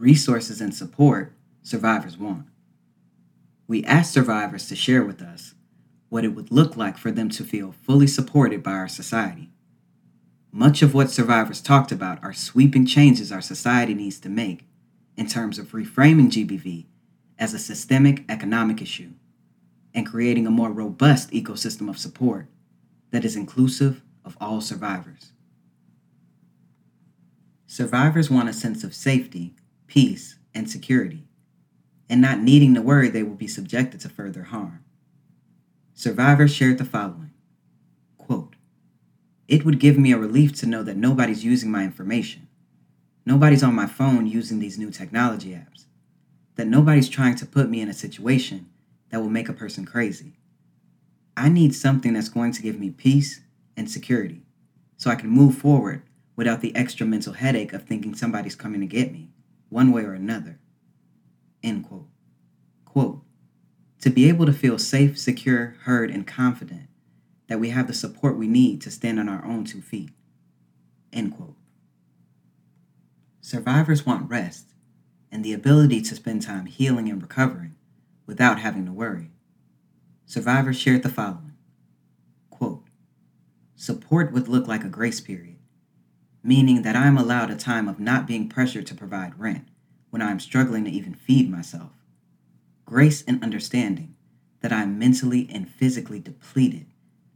resources, and support survivors want. We asked survivors to share with us what it would look like for them to feel fully supported by our society. Much of what survivors talked about are sweeping changes our society needs to make in terms of reframing GBV as a systemic economic issue and creating a more robust ecosystem of support that is inclusive of all survivors. Survivors want a sense of safety, peace, and security, and not needing to worry they will be subjected to further harm. Survivors shared the following quote, It would give me a relief to know that nobody's using my information. Nobody's on my phone using these new technology apps. That nobody's trying to put me in a situation that will make a person crazy. I need something that's going to give me peace and security so I can move forward without the extra mental headache of thinking somebody's coming to get me, one way or another. End quote. Quote, to be able to feel safe, secure, heard, and confident that we have the support we need to stand on our own two feet. End quote. Survivors want rest and the ability to spend time healing and recovering without having to worry. Survivors shared the following quote, Support would look like a grace period meaning that I am allowed a time of not being pressured to provide rent when I am struggling to even feed myself. Grace and understanding that I am mentally and physically depleted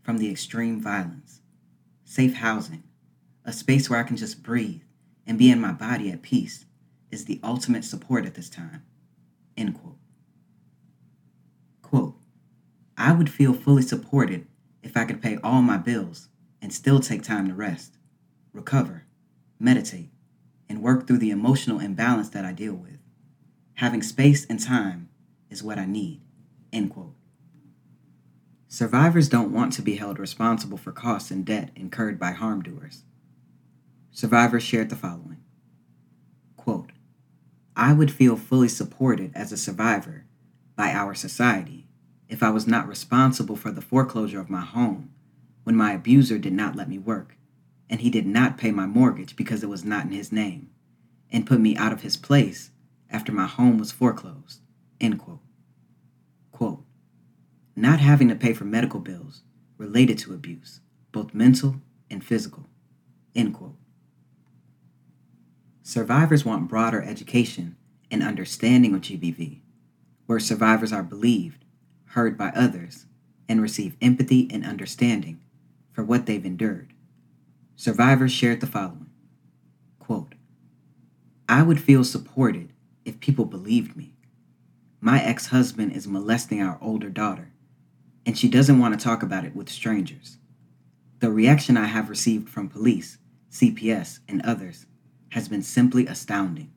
from the extreme violence. Safe housing, a space where I can just breathe and be in my body at peace, is the ultimate support at this time. End quote. Quote, I would feel fully supported if I could pay all my bills and still take time to rest recover, meditate, and work through the emotional imbalance that I deal with. Having space and time is what I need. End quote. Survivors don't want to be held responsible for costs and debt incurred by harm doers. Survivors shared the following quote, I would feel fully supported as a survivor by our society if I was not responsible for the foreclosure of my home when my abuser did not let me work and he did not pay my mortgage because it was not in his name, and put me out of his place after my home was foreclosed. End quote. Quote, not having to pay for medical bills related to abuse, both mental and physical. End quote. Survivors want broader education and understanding of GBV, where survivors are believed, heard by others, and receive empathy and understanding for what they've endured. Survivors shared the following quote, I would feel supported if people believed me. My ex husband is molesting our older daughter, and she doesn't want to talk about it with strangers. The reaction I have received from police, CPS, and others has been simply astounding.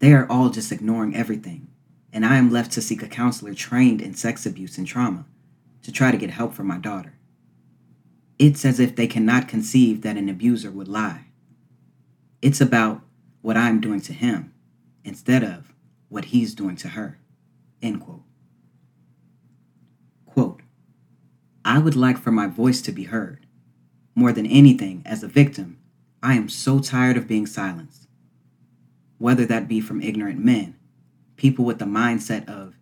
They are all just ignoring everything, and I am left to seek a counselor trained in sex abuse and trauma to try to get help for my daughter. It's as if they cannot conceive that an abuser would lie. It's about what I'm doing to him instead of what he's doing to her. End quote. Quote, I would like for my voice to be heard. More than anything, as a victim, I am so tired of being silenced. Whether that be from ignorant men, people with the mindset of,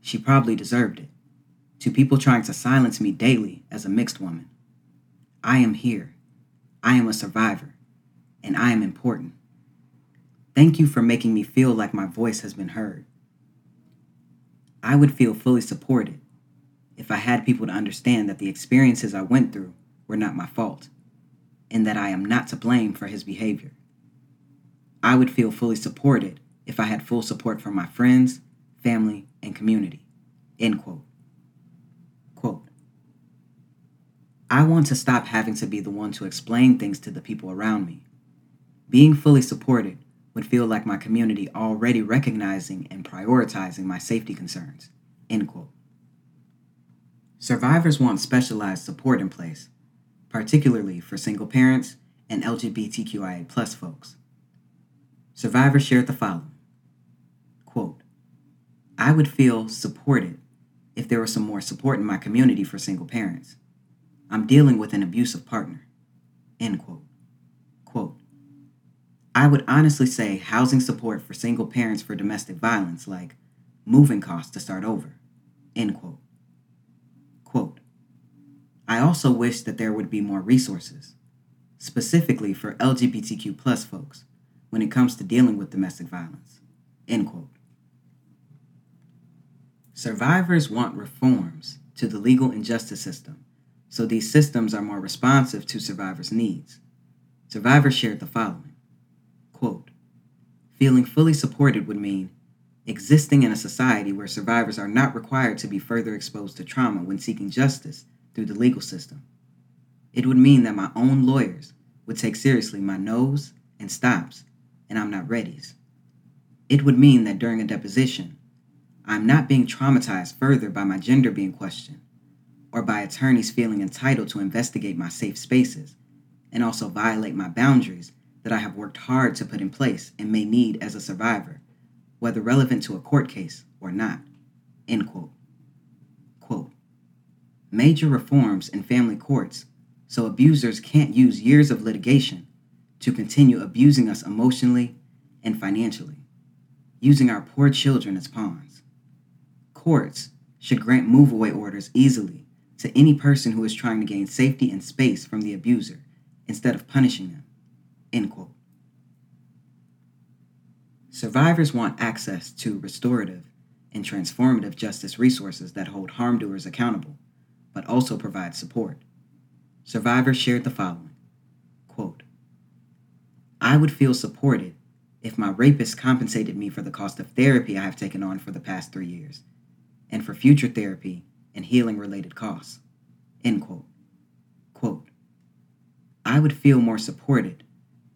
she probably deserved it, to people trying to silence me daily as a mixed woman. I am here. I am a survivor, and I am important. Thank you for making me feel like my voice has been heard. I would feel fully supported if I had people to understand that the experiences I went through were not my fault, and that I am not to blame for his behavior. I would feel fully supported if I had full support from my friends, family, and community. End quote. I want to stop having to be the one to explain things to the people around me. Being fully supported would feel like my community already recognizing and prioritizing my safety concerns. End quote. Survivors want specialized support in place, particularly for single parents and LGBTQIA plus folks. Survivors shared the following quote, I would feel supported if there was some more support in my community for single parents. I'm dealing with an abusive partner. End quote. Quote. I would honestly say housing support for single parents for domestic violence, like moving costs to start over. End quote. Quote, I also wish that there would be more resources, specifically for LGBTQ plus folks, when it comes to dealing with domestic violence. End quote. Survivors want reforms to the legal and justice system, so these systems are more responsive to survivors' needs. Survivors shared the following quote, Feeling fully supported would mean existing in a society where survivors are not required to be further exposed to trauma when seeking justice through the legal system. It would mean that my own lawyers would take seriously my no's and stops, and I'm not ready's. It would mean that during a deposition, I'm not being traumatized further by my gender being questioned, or by attorneys feeling entitled to investigate my safe spaces and also violate my boundaries that I have worked hard to put in place and may need as a survivor, whether relevant to a court case or not. End quote. Quote Major reforms in family courts so abusers can't use years of litigation to continue abusing us emotionally and financially, using our poor children as pawns. Courts should grant move away orders easily to any person who is trying to gain safety and space from the abuser instead of punishing them. End quote. Survivors want access to restorative and transformative justice resources that hold harm doers accountable, but also provide support. Survivors shared the following quote, I would feel supported if my rapist compensated me for the cost of therapy I have taken on for the past three years, and for future therapy and healing related costs. End quote. Quote, I would feel more supported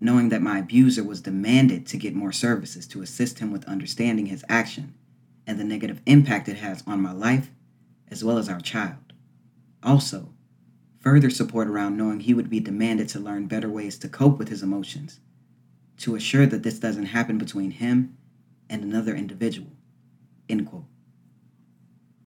knowing that my abuser was demanded to get more services to assist him with understanding his action and the negative impact it has on my life as well as our child. Also, further support around knowing he would be demanded to learn better ways to cope with his emotions, to assure that this doesn't happen between him and another individual. End quote.